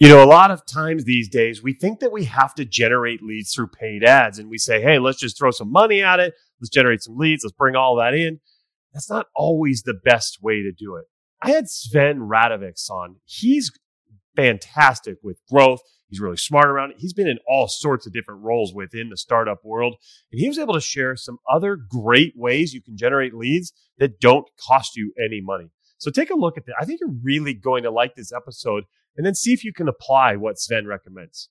You know, a lot of times these days, we think that we have to generate leads through paid ads and we say, hey, let's just throw some money at it. Let's generate some leads. Let's bring all that in. That's not always the best way to do it. I had Sven Radovics on. He's fantastic with growth. He's really smart around it. He's been in all sorts of different roles within the startup world. And he was able to share some other great ways you can generate leads that don't cost you any money. So take a look at that. I think you're really going to like this episode and then see if you can apply what Sven recommends.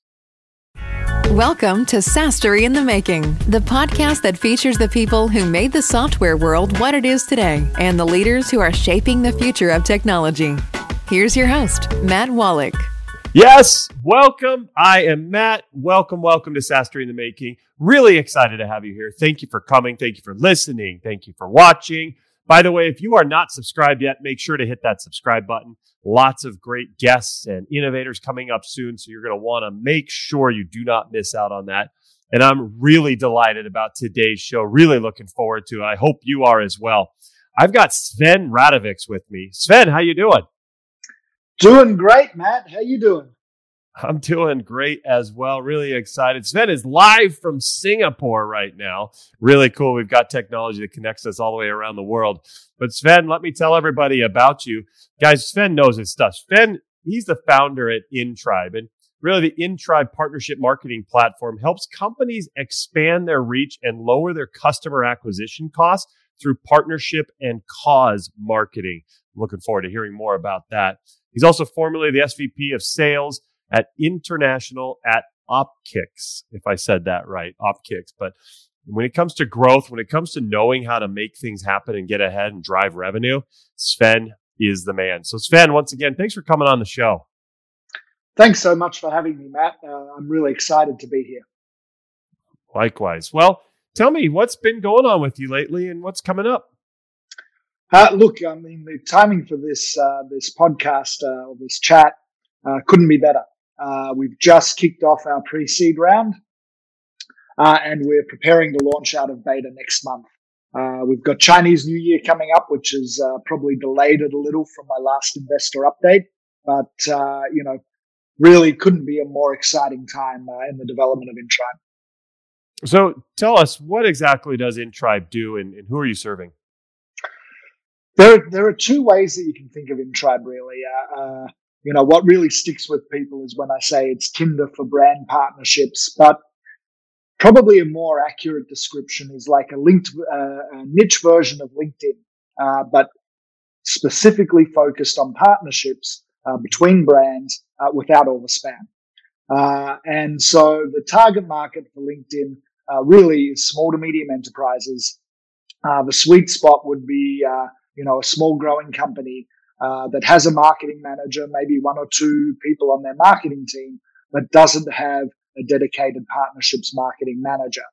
Welcome to SaaStory in the Making, the podcast that features the people who made the software world what it is today and the leaders who are shaping the future of technology. Here's your host, Matt Wallach. Yes, welcome. I am Matt. Welcome, welcome to SaaStory in the Making. Really excited to have you here. Thank you for coming. Thank you for listening. Thank you for watching. By the way, if you are not subscribed yet, make sure to hit that subscribe button. Lots of great guests and innovators coming up soon. So you're going to want to make sure you do not miss out on that. And I'm really delighted about today's show. Really looking forward to it. I hope you are as well. I've got Sven Radovics with me. Sven, how you doing? Doing great, Matt. How you doing? I'm doing great as well. Really excited. Sven is live from Singapore right now. Really cool. We've got technology that connects us all the way around the world. But Sven, let me tell everybody about you. Guys, Sven knows his stuff. Sven, he's the founder at InTribe. And really, the InTribe partnership marketing platform helps companies expand their reach and lower their customer acquisition costs through partnership and cause marketing. Looking forward to hearing more about that. He's also formerly the SVP of sales at international at OpKix, if I said that right, OpKix. But when it comes to growth, when it comes to knowing how to make things happen and get ahead and drive revenue, Sven is the man. So, Sven, once again, thanks for coming on the show. Thanks so much for having me, Matt. Uh, I'm really excited to be here. Likewise. Well, tell me what's been going on with you lately and what's coming up. Uh, look, I mean, the timing for this uh, this podcast uh, or this chat uh, couldn't be better. Uh, we've just kicked off our pre-seed round, uh, and we're preparing to launch out of beta next month. Uh, we've got Chinese New Year coming up, which is uh, probably delayed it a little from my last investor update, but uh, you know, really couldn't be a more exciting time uh, in the development of InTribe. So, tell us what exactly does InTribe do, and, and who are you serving? There, there are two ways that you can think of InTribe. Really, you know, what really sticks with people is when I say it's Tinder for brand partnerships, but probably a more accurate description is like a linked, uh, a niche version of LinkedIn, uh, but specifically focused on partnerships uh, between brands uh, without all the spam. Uh, and so the target market for LinkedIn uh, really is small to medium enterprises. the sweet spot would be, you know, a small growing company uh, that has a marketing manager, maybe one or two people on their marketing team, but doesn't have a dedicated partnerships marketing manager.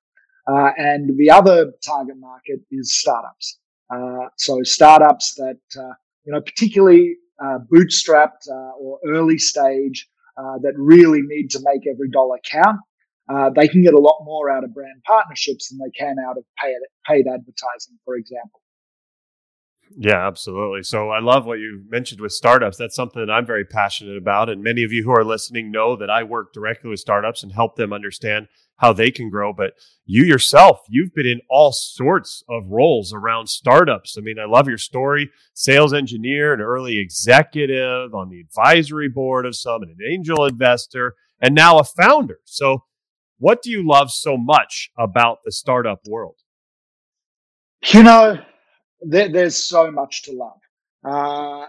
Uh, and the other target market is startups. Uh, so startups that, uh, you know, particularly uh, bootstrapped or early stage that really need to make every dollar count. they can get a lot more out of brand partnerships than they can out of paid, paid advertising, for example. Yeah, absolutely. So I love what you mentioned with startups. That's something that I'm very passionate about. And many of you who are listening know that I work directly with startups and help them understand how they can grow. But you yourself, you've been in all sorts of roles around startups. I mean, I love your story sales engineer, an early executive on the advisory board of some, and an angel investor, and now a founder. So, what do you love so much about the startup world? You know, there, there's so much to love. Uh,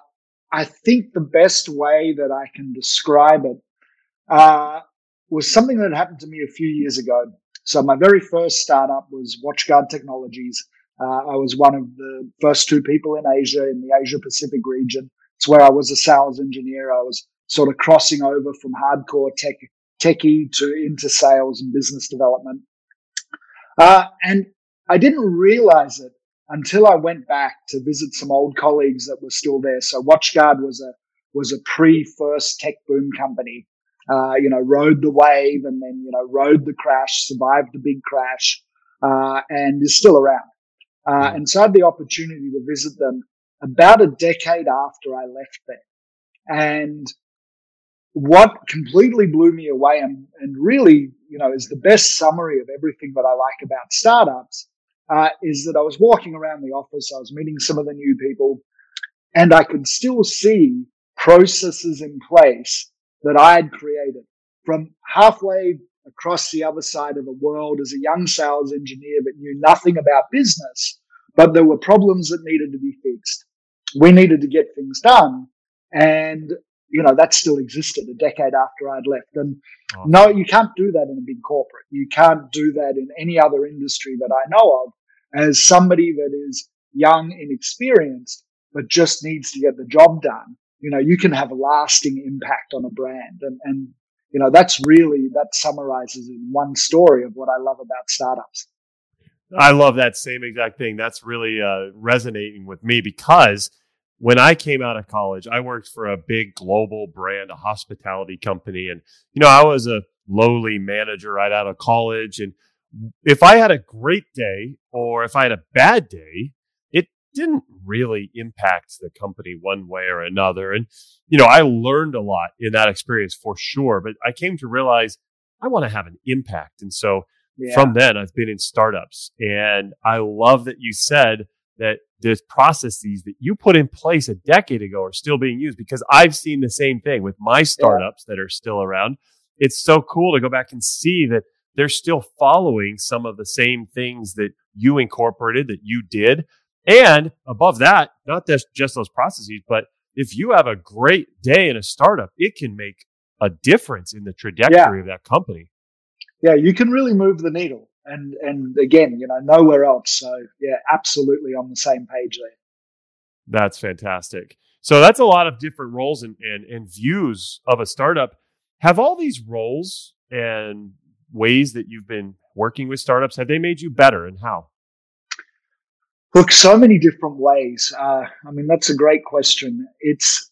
I think the best way that I can describe it uh, was something that happened to me a few years ago. So my very first startup was WatchGuard Technologies. Uh, I was one of the first two people in Asia, in the Asia Pacific region. It's where I was a sales engineer. I was sort of crossing over from hardcore tech, techie to into sales and business development. Uh, and I didn't realize it until I went back to visit some old colleagues that were still there. So WatchGuard was a was a pre first tech boom company. Uh, you know, rode the wave and then you know rode the crash, survived the big crash, uh, and is still around. Uh, and so I had the opportunity to visit them about a decade after I left there. And what completely blew me away and, and really, you know, is the best summary of everything that I like about startups uh, is that I was walking around the office, I was meeting some of the new people, and I could still see processes in place that I had created from halfway across the other side of the world as a young sales engineer that knew nothing about business, but there were problems that needed to be fixed. We needed to get things done. And, you know, that still existed a decade after I'd left. And oh. no, you can't do that in a big corporate. You can't do that in any other industry that I know of as somebody that is young, inexperienced, but just needs to get the job done. You know, you can have a lasting impact on a brand. And, and you know, that's really, that summarizes in one story of what I love about startups. I love that same exact thing. That's really uh, resonating with me because when I came out of college, I worked for a big global brand, a hospitality company. And, you know, I was a lowly manager right out of college. And if I had a great day or if I had a bad day, it didn't really impact the company one way or another. And, you know, I learned a lot in that experience for sure, but I came to realize I want to have an impact. And so yeah. from then I've been in startups and I love that you said that the processes that you put in place a decade ago are still being used because I've seen the same thing with my startups yeah. that are still around. It's so cool to go back and see that they're still following some of the same things that you incorporated, that you did. And above that, not just, just those processes, but if you have a great day in a startup, it can make a difference in the trajectory yeah. of that company. Yeah, you can really move the needle. And and again, you know, nowhere else. So yeah, absolutely on the same page there. That's fantastic. So that's a lot of different roles and, and, and views of a startup. Have all these roles and ways that you've been working with startups have they made you better and how look so many different ways uh, i mean that's a great question it's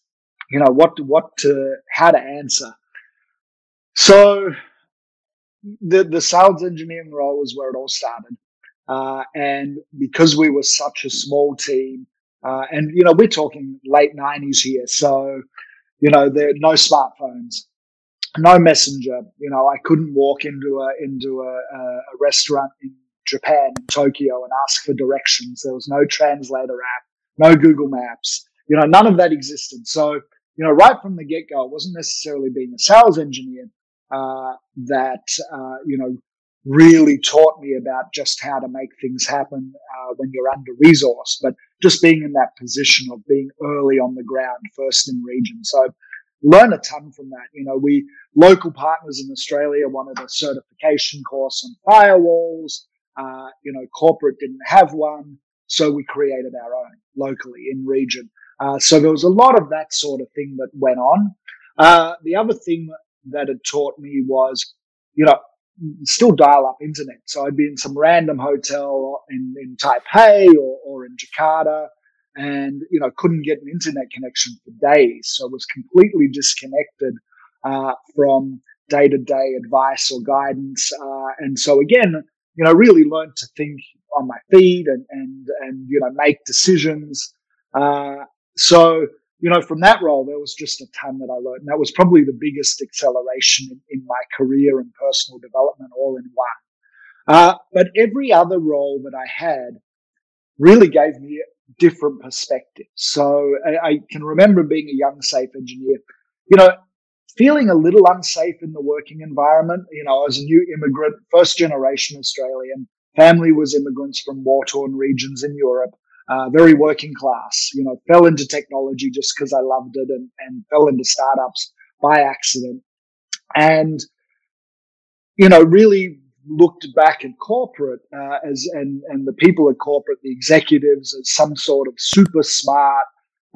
you know what what to how to answer so the the sales engineering role is where it all started uh, and because we were such a small team uh, and you know we're talking late 90s here so you know there no smartphones no messenger. You know, I couldn't walk into a into a, a restaurant in Japan, in Tokyo, and ask for directions. There was no translator app, no Google Maps. You know, none of that existed. So, you know, right from the get go, it wasn't necessarily being a sales engineer that uh, you know really taught me about just how to make things happen uh, when you're under resourced, but just being in that position of being early on the ground, first in region. So learn a ton from that. You know, we local partners in Australia wanted a certification course on firewalls. Uh, you know, corporate didn't have one, so we created our own locally in region. Uh, so there was a lot of that sort of thing that went on. Uh, the other thing that had taught me was, you know, still dial up internet. So I'd be in some random hotel in, in Taipei or, or in Jakarta and you know couldn't get an internet connection for days so I was completely disconnected uh, from day-to-day advice or guidance uh, and so again you know really learned to think on my feet and and and you know make decisions uh, so you know from that role there was just a ton that i learned and that was probably the biggest acceleration in, in my career and personal development all in one uh, but every other role that i had really gave me different perspectives. So I, I, can remember being a young safe engineer, you know, feeling a little unsafe in the working environment. You know, as a new immigrant, first generation Australian, family was immigrants from war torn regions in Europe. Uh, very working class, you know, fell into technology just because I loved it and, and fell into startups by accident. And, you know, really looked back at corporate uh, as and and the people at corporate, the executives, as some sort of super smart,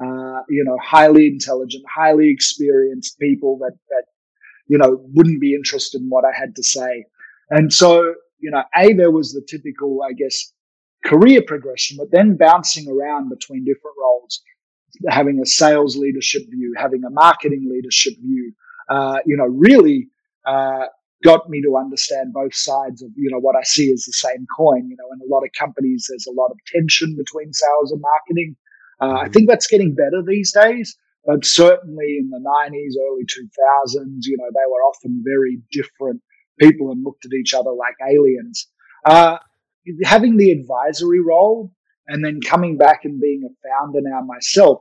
uh, you know, highly intelligent, highly experienced people that that you know wouldn't be interested in what I had to say. And so, you know, a there was the typical, I guess, career progression, but then bouncing around between different roles, having a sales leadership view, having a marketing leadership view, uh, you know, really. Uh, got me to understand both sides of you know what I see as the same coin. You know, in a lot of companies, there's a lot of tension between sales and marketing. Uh, I think that's getting better these days, but certainly in the 90s, early 2000s, you know, they were often very different people and looked at each other like aliens. Having the advisory role and then coming back and being a founder now myself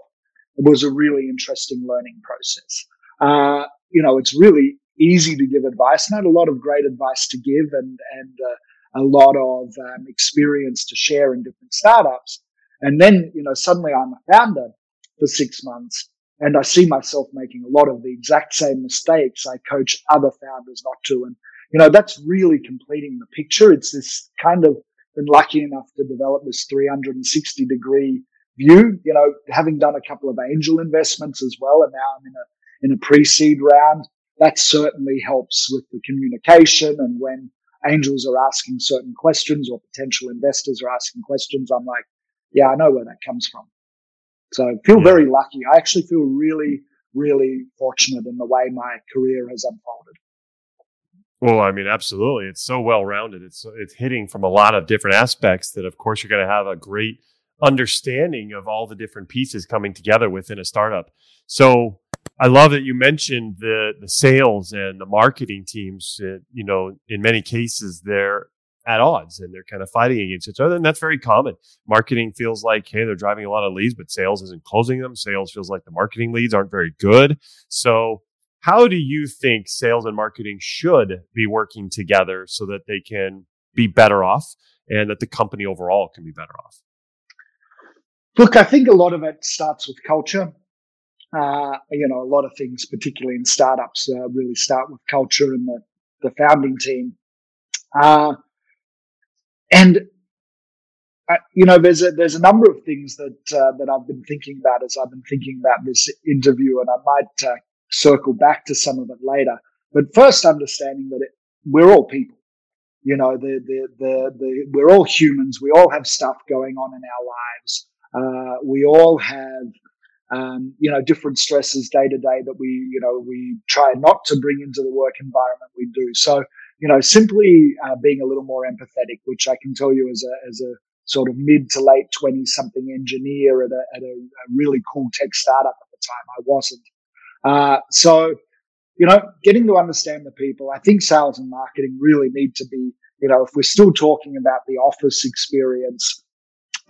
was a really interesting learning process. Uh, you know, it's really easy to give advice and I had a lot of great advice to give and, and uh, a lot of um, experience to share in different startups. And then, you know, suddenly I'm a founder for six months and I see myself making a lot of the exact same mistakes I coach other founders not to. And, you know, that's really completing the picture. It's this kind of been lucky enough to develop this 360 degree view, you know, having done a couple of angel investments as well. And now I'm in a, in a pre-seed round. That certainly helps with the communication. And when angels are asking certain questions or potential investors are asking questions, I'm like, yeah, I know where that comes from. So I feel yeah. very lucky. I actually feel really, really fortunate in the way my career has unfolded. Well, I mean, absolutely. It's so well rounded. It's it's hitting from a lot of different aspects that, of course, you're going to have a great understanding of all the different pieces coming together within a startup. So I love that you mentioned the the sales and the marketing teams. You know, in many cases, they're at odds and they're kind of fighting against each other. And that's very common. Marketing feels like, hey, they're driving a lot of leads, but sales isn't closing them. Sales feels like the marketing leads aren't very good. So, how do you think sales and marketing should be working together so that they can be better off and that the company overall can be better off? Look, I think a lot of it starts with culture. Uh, you know, a lot of things, particularly in startups, uh, really start with culture and the, the founding team. Uh, and uh, you know, there's a there's a number of things that uh, that I've been thinking about as I've been thinking about this interview, and I might uh, circle back to some of it later. But first, understanding that it, we're all people. You know, the, the the the we're all humans. We all have stuff going on in our lives. Uh, we all have um, you know different stresses day to day that we you know we try not to bring into the work environment we do. So you know, simply uh, being a little more empathetic, which I can tell you as a, as a sort of mid to late 20 something engineer at, a, at a, a, really cool tech startup at the time, I wasn't. Uh, so, you know, getting to understand the people, I think sales and marketing really need to be, you know, if we're still talking about the office experience,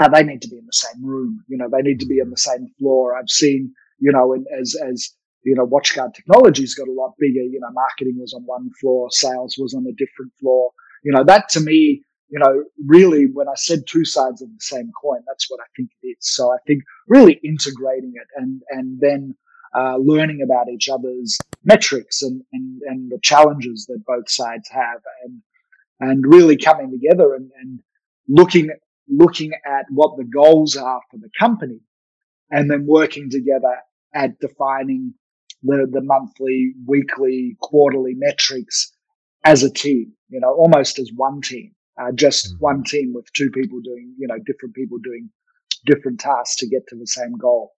uh, they need to be in the same room. You know, they need to be on the same floor. I've seen, you know, in, as, as you know, WatchGuard Technologies got a lot bigger. You know, marketing was on one floor, sales was on a different floor. You know, that to me, you know, really when I said two sides of the same coin, that's what I think it is. So I think really integrating it and, and then, uh, learning about each other's metrics and, and, and the challenges that both sides have and, and really coming together and, and looking, looking at what the goals are for the company and then working together at defining the, the monthly, weekly, quarterly metrics as a team, you know, almost as one team, uh, just mm-hmm. one team with two people doing, you know, different people doing different tasks to get to the same goal.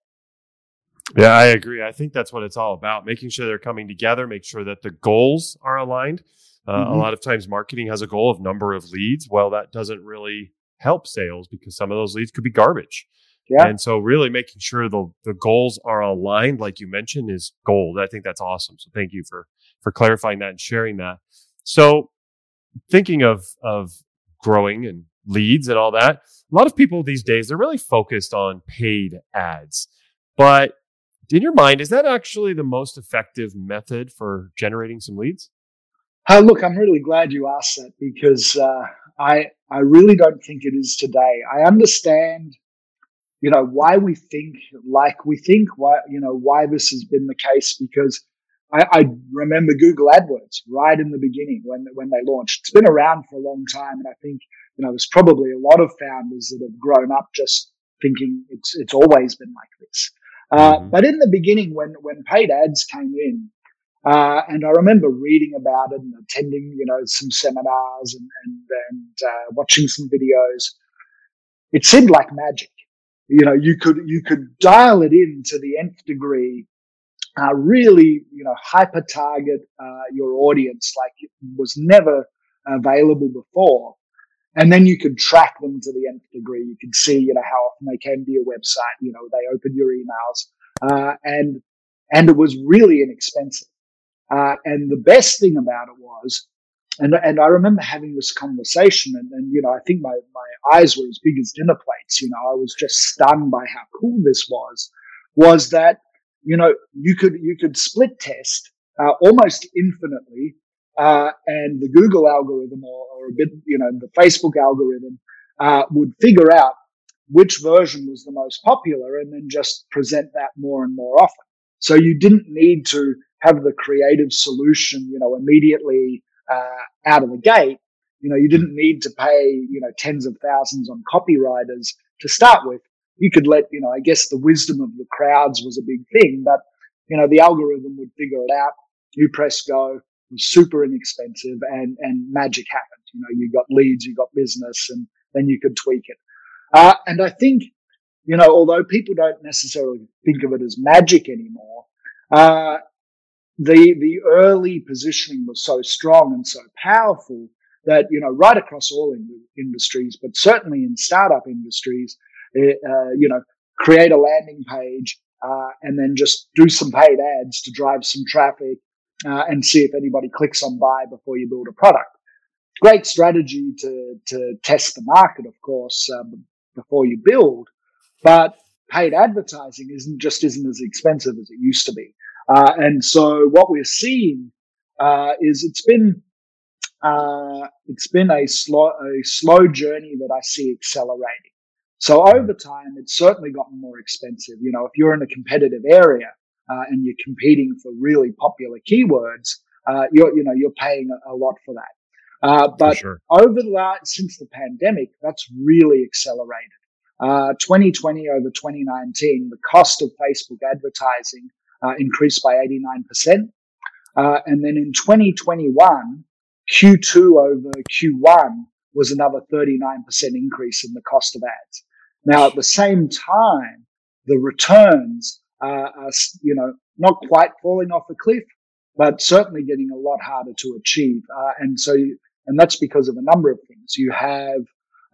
Yeah, I agree. I think that's what it's all about making sure they're coming together, make sure that the goals are aligned. Uh, mm-hmm. A lot of times, marketing has a goal of number of leads. Well, that doesn't really help sales because some of those leads could be garbage. Yeah. And so really making sure the, the goals are aligned, like you mentioned, is gold. I think that's awesome. So thank you for, for clarifying that and sharing that. So thinking of, of growing and leads and all that, a lot of people these days, they're really focused on paid ads. But in your mind, is that actually the most effective method for generating some leads? Uh, look, I'm really glad you asked that because uh, I I really don't think it is today. I understand you know why we think like we think why you know why this has been the case because I, I, remember Google AdWords right in the beginning when when they launched. It's been around for a long time, and I think you know there's probably a lot of founders that have grown up just thinking it's it's always been like this. Uh, mm-hmm. But in the beginning, when when paid ads came in, uh, and I remember reading about it and attending you know some seminars and and, and uh, watching some videos, it seemed like magic you know, you could, you could dial it in to the nth degree, uh, really, you know, hyper target, uh, your audience like it was never available before. And then you could track them to the nth degree. You could see, you know, how often they came to your website, you know, they opened your emails. uh, and and it was really inexpensive. Uh, and the best thing about it was, and and I remember having this conversation, and, and you know, I think my my eyes were as big as dinner plates. You know, I was just stunned by how cool this was. Was that you know you could you could split test uh, almost infinitely, uh, and the Google algorithm or, or, a bit you know the Facebook algorithm uh, would figure out which version was the most popular, and then just present that more and more often. So you didn't need to have the creative solution, you know, immediately uh, out of the gate. You know, you didn't need to pay, you know, tens of thousands on copywriters to start with. You could let, you know, I guess the wisdom of the crowds was a big thing, but, you know, the algorithm would figure it out. You press go, was super inexpensive and, and magic happened. You know, you got leads, you got business, and then you could tweak it. Uh, and I think, you know, although people don't necessarily think of it as magic anymore, uh, the the early positioning was so strong and so powerful that you know right across all in, industries, but certainly in startup industries, it, uh, you know, create a landing page uh, and then just do some paid ads to drive some traffic uh, and see if anybody clicks on buy before you build a product. Great strategy to to test the market, of course, um, before you build, but paid advertising isn't just isn't as expensive as it used to be. Uh, and so what we're seeing uh, is it's been uh, it's been a slow a slow journey that I see accelerating. So over time, it's certainly gotten more expensive. You know, if you're in a competitive area uh, and you're competing for really popular keywords, uh, you're you know you're paying a, a lot for that. Uh, but sure. over the last since the pandemic, that's really accelerated. 2020 over 2019, the cost of Facebook advertising uh, increased by 89%. Uh, and then in 2021, Q2 over Q1 was another 39% increase in the cost of ads. Now, at the same time, the returns are, you know, not quite falling off a cliff, but certainly getting a lot harder to achieve. Uh, and so, and that's because of a number of things. You have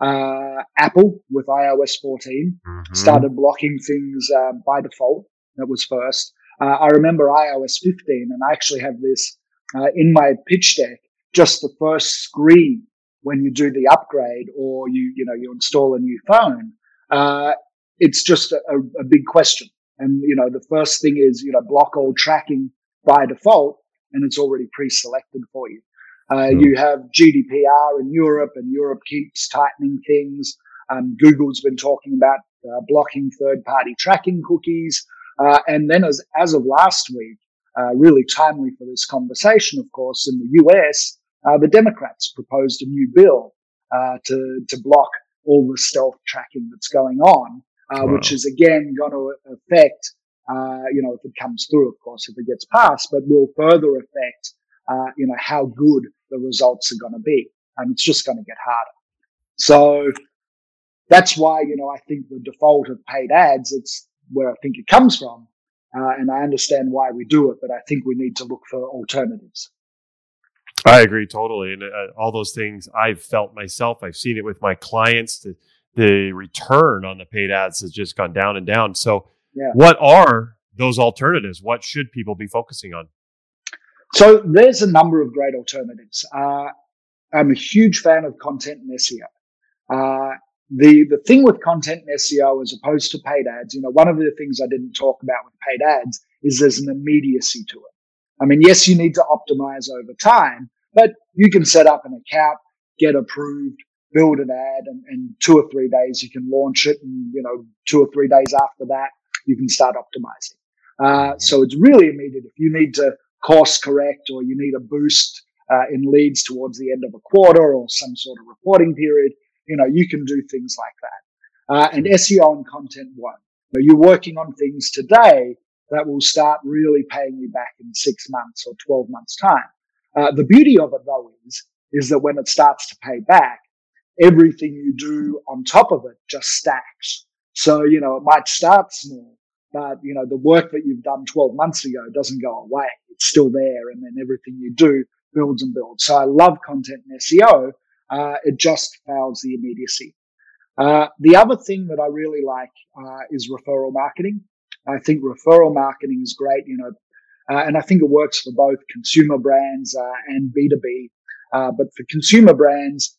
uh, Apple with iOS 14 mm-hmm. started blocking things uh, by default. That was first. Uh, I remember iOS 15, and I actually have this uh, in my pitch deck. Just the first screen when you do the upgrade or you you know you install a new phone. Uh, it's just a, a, big question, and you know the first thing is you know block all tracking by default, and it's already pre-selected for you. Uh, You have GDPR in Europe, and Europe keeps tightening things. Um, Google's been talking about uh, blocking third-party tracking cookies. Uh, and then as, as of last week, uh, really timely for this conversation, of course, in the US, uh, the Democrats proposed a new bill uh, to, to block all the stealth tracking that's going on, uh, wow. which is again going to affect, uh, you know, if it comes through, of course, if it gets passed, but will further affect, you know, how good the results are going to be. And it's just going to get harder. So that's why, you know, I think the default of paid ads, it's where I think it comes from. Uh, and I understand why we do it, but I think we need to look for alternatives. I agree totally. And uh, all those things I've felt myself, I've seen it with my clients. The return on the paid ads has just gone down and down. So, yeah. what are those alternatives? What should people be focusing on? So, there's a number of great alternatives. Uh, I'm a huge fan of content and SEO. Uh, the the thing with content and SEO as opposed to paid ads, you know, one of the things I didn't talk about with paid ads is there's an immediacy to it. I mean, yes, you need to optimize over time, but you can set up an account, get approved, build an ad, and, and two or three days you can launch it, and you know, two or three days after that you can start optimizing. Uh, so it's really immediate. If you need to course correct or you need a boost uh, in leads towards the end of a quarter or some sort of reporting period, you know, you can do things like that. Uh, and SEO and content won't. You you're working on things today that will start really paying you back in six months or 12 months time. Uh, the beauty of it though is, is that when it starts to pay back, everything you do on top of it just stacks. So, you know, it might start small, but you know, the work that you've done 12 months ago doesn't go away. It's still there. And then everything you do builds and builds. So I love content and SEO uh, it just fails the immediacy. Uh, the other thing that I really like uh, is referral marketing. I think referral marketing is great, you know, uh, and I think it works for both consumer brands uh, and B2B. Uh, but for consumer brands,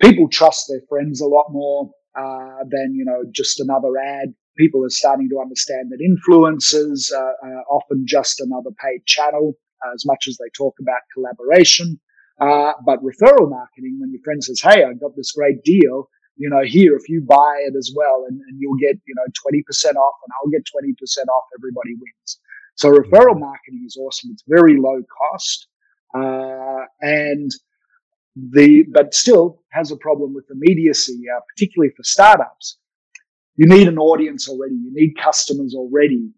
people trust their friends a lot more uh, than, you know, just another ad. People are starting to understand that influencers are often just another paid channel as much as they talk about collaboration. Uh, but referral marketing, when your friend says, Hey, I got this great deal, you know, here, if you buy it as well and, and you'll get, you know, 20% off and I'll get 20% off, everybody wins. So referral marketing is awesome. It's very low cost. Uh, and the, but still has a problem with immediacy, uh, particularly for startups. You need an audience already. You need customers already,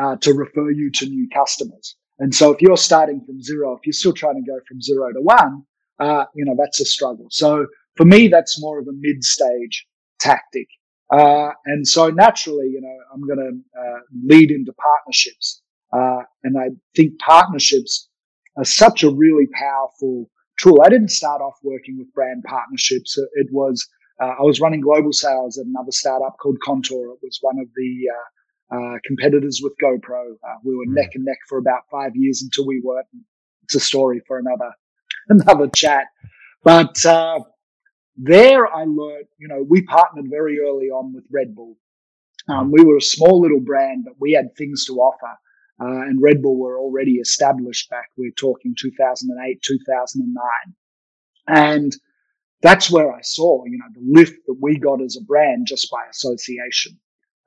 uh, to refer you to new customers. And so if you're starting from zero, if you're still trying to go from zero to one, uh, you know, that's a struggle. So for me, that's more of a mid stage tactic. Uh, and so naturally, you know, I'm going to uh, lead into partnerships. Uh, and I think partnerships are such a really powerful tool. I didn't start off working with brand partnerships. It was, uh, I was running global sales at another startup called Contour. It was one of the, uh, uh, competitors with GoPro. Uh, we were mm. neck and neck for about five years until we weren't. It's a story for another another chat. But uh, there, I learned. You know, we partnered very early on with Red Bull. Um, we were a small little brand, but we had things to offer. Uh, and Red Bull were already established back. We're talking 2008, 2009, and that's where I saw, you know, the lift that we got as a brand just by association.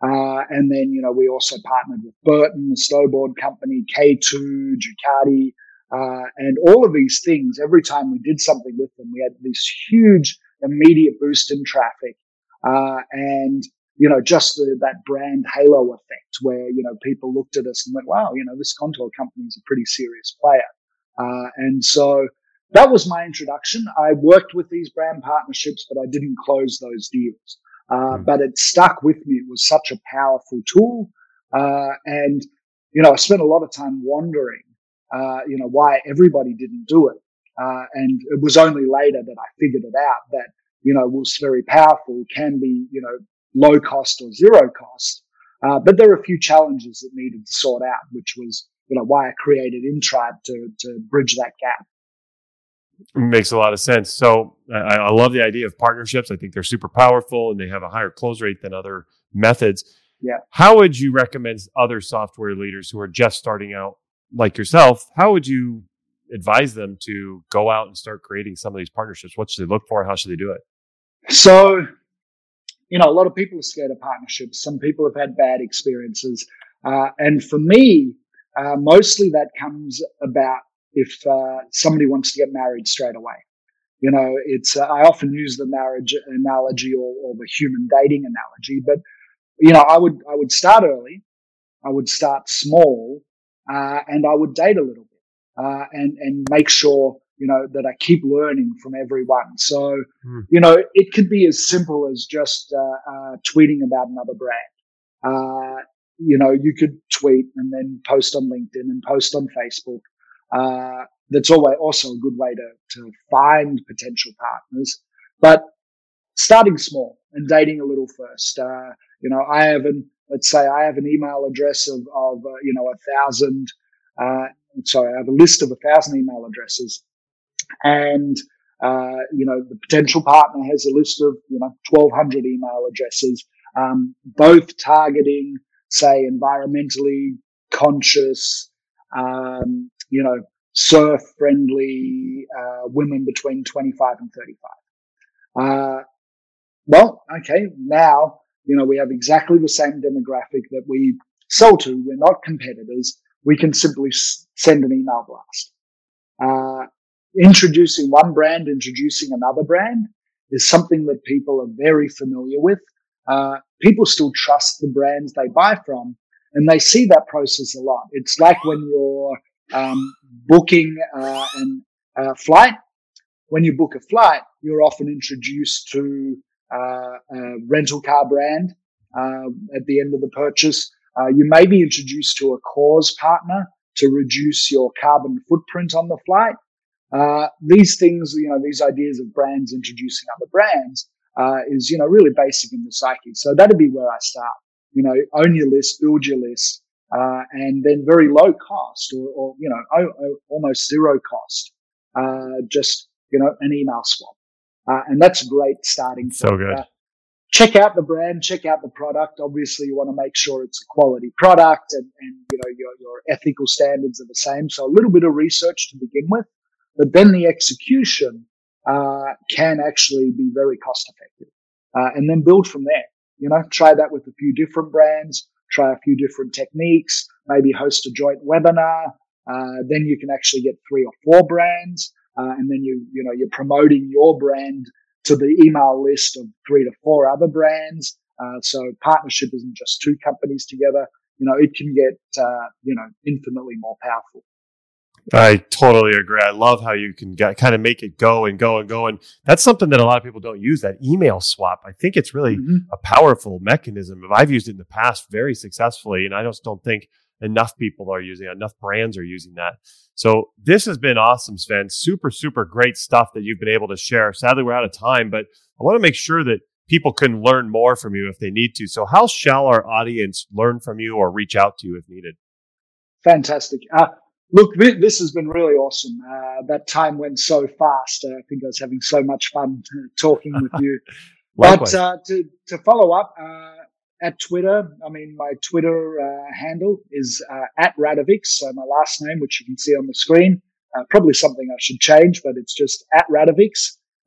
Uh, and then, you know, we also partnered with Burton, the snowboard company, K2, Ducati, uh, and all of these things. Every time we did something with them, we had this huge immediate boost in traffic. Uh, and, you know, just the, that brand halo effect where, you know, people looked at us and went, wow, you know, this Contour company is a pretty serious player. Uh, and so that was my introduction. I worked with these brand partnerships, but I didn't close those deals. Uh, hmm. but it stuck with me. It was such a powerful tool. Uh, and, you know, I spent a lot of time wondering, uh, you know, why everybody didn't do it. Uh, and it was only later that I figured it out that, you know, was very powerful, can be, you know, low cost or zero cost. Uh, but there are a few challenges that needed to sort out, which was, you know, why I created InTribe to, to bridge that gap. Makes a lot of sense. So I, I, love the idea of partnerships. I think they're super powerful and they have a higher close rate than other methods. Yeah. How would you recommend other software leaders who are just starting out, like yourself? How would you advise them to go out and start creating some of these partnerships? What should they look for? How should they do it? So, you know, a lot of people are scared of partnerships. Some people have had bad experiences. Uh, and for me, uh, mostly that comes about if uh, somebody wants to get married straight away. You know, it's uh, I often use the marriage analogy or, or, the human dating analogy, but you know, I would I would start early, I would start small, uh, and I would date a little bit, uh, and and make sure you know that I keep learning from everyone. So mm. you know, it could be as simple as just uh, uh, tweeting about another brand. you know, you could tweet and then post on LinkedIn and post on Facebook uh, that's always also a good way to, to find potential partners. But starting small and dating a little first. Uh, you know, I have an, let's say I have an email address of, of uh, you know, a thousand, uh, sorry, I have a list of a thousand email addresses. And, uh, you know, the potential partner has a list of, you know, 1200 email addresses, um, both targeting, say, environmentally conscious, um, you know, surf friendly uh, women between 25 and 35. Uh, well, okay, now, you know, we have exactly the same demographic that we sell to. We're not competitors. We can simply s- send an email blast. Uh, introducing one brand, introducing another brand is something that people are very familiar with. Uh, people still trust the brands they buy from and they see that process a lot. It's like when you're um, booking uh, a flight. When you book a flight, you're often introduced to uh, a rental car brand uh, at the end of the purchase. Uh, you may be introduced to a cause partner to reduce your carbon footprint on the flight. Uh, these things, you know, these ideas of brands introducing other brands uh, is, you know, really basic in the psyche. So that'd be where I start. you know, own your list, build your list, uh, and then very low cost or, or you know, almost zero cost, uh, just, you know, an email swap. Uh, and that's a great starting So good. Check out the brand, check out the product. Obviously, you want to make sure it's a quality product and, and you know, your, your ethical standards are the same. So a little bit of research to begin with, but then the execution, uh, can actually be very cost effective. Uh, and then build from there. You know, try that with a few different brands, try a few different techniques, maybe host a joint webinar. Uh, then you can actually get three or four brands. Uh, and then you, you know, you're promoting your brand to the email list of three to four other brands. Uh, so partnership isn't just two companies together. You know, it can get, uh, you know, infinitely more powerful. I totally agree. I love how you can get, kind of make it go and go and go. And that's something that a lot of people don't use that email swap. I think it's really Mhm. a powerful mechanism. I've used it in the past very successfully, and I just don't think enough people are using it, enough brands are using that. So this has been awesome, Sven. Super, super great stuff that you've been able to share. Sadly, we're out of time, but I want to make sure that people can learn more from you if they need to. So how shall our audience learn from you or reach out to you if needed? Fantastic. Uh, look, this has been really awesome. Uh, that time went so fast. Uh, I think I was having so much fun uh, talking with you. But uh, to to follow up uh, at Twitter, I mean, my Twitter uh, handle is uh, at Radovic, so my last name, which you can see on the screen. Uh, probably something I should change, but it's just at Radovic.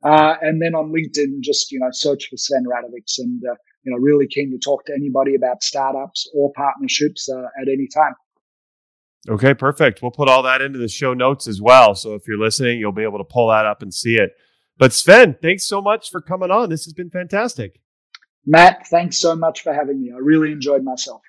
Uh, and then on LinkedIn, just you know, search for Sven Radovic, and uh, you know, really keen to talk to anybody about startups or partnerships uh, at any time. Okay, perfect. We'll put all that into the show notes as well. So if you're listening, you'll be able to pull that up and see it. But Sven, thanks so much for coming on. This has been fantastic. Matt, thanks so much for having me. I really enjoyed myself.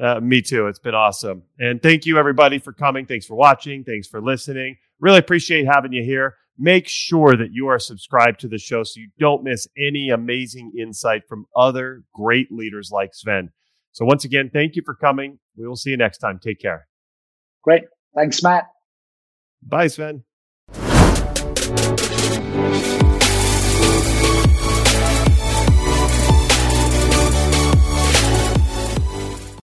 Uh, me too. It's been awesome. And thank you, everybody, for coming. Thanks for watching. Thanks for listening. Really appreciate having you here. Make sure that you are subscribed to the show so you don't miss any amazing insight from other great leaders like Sven. So, once again, thank you for coming. We will see you next time. Take care. Great. Thanks, Matt. Bye, Sven.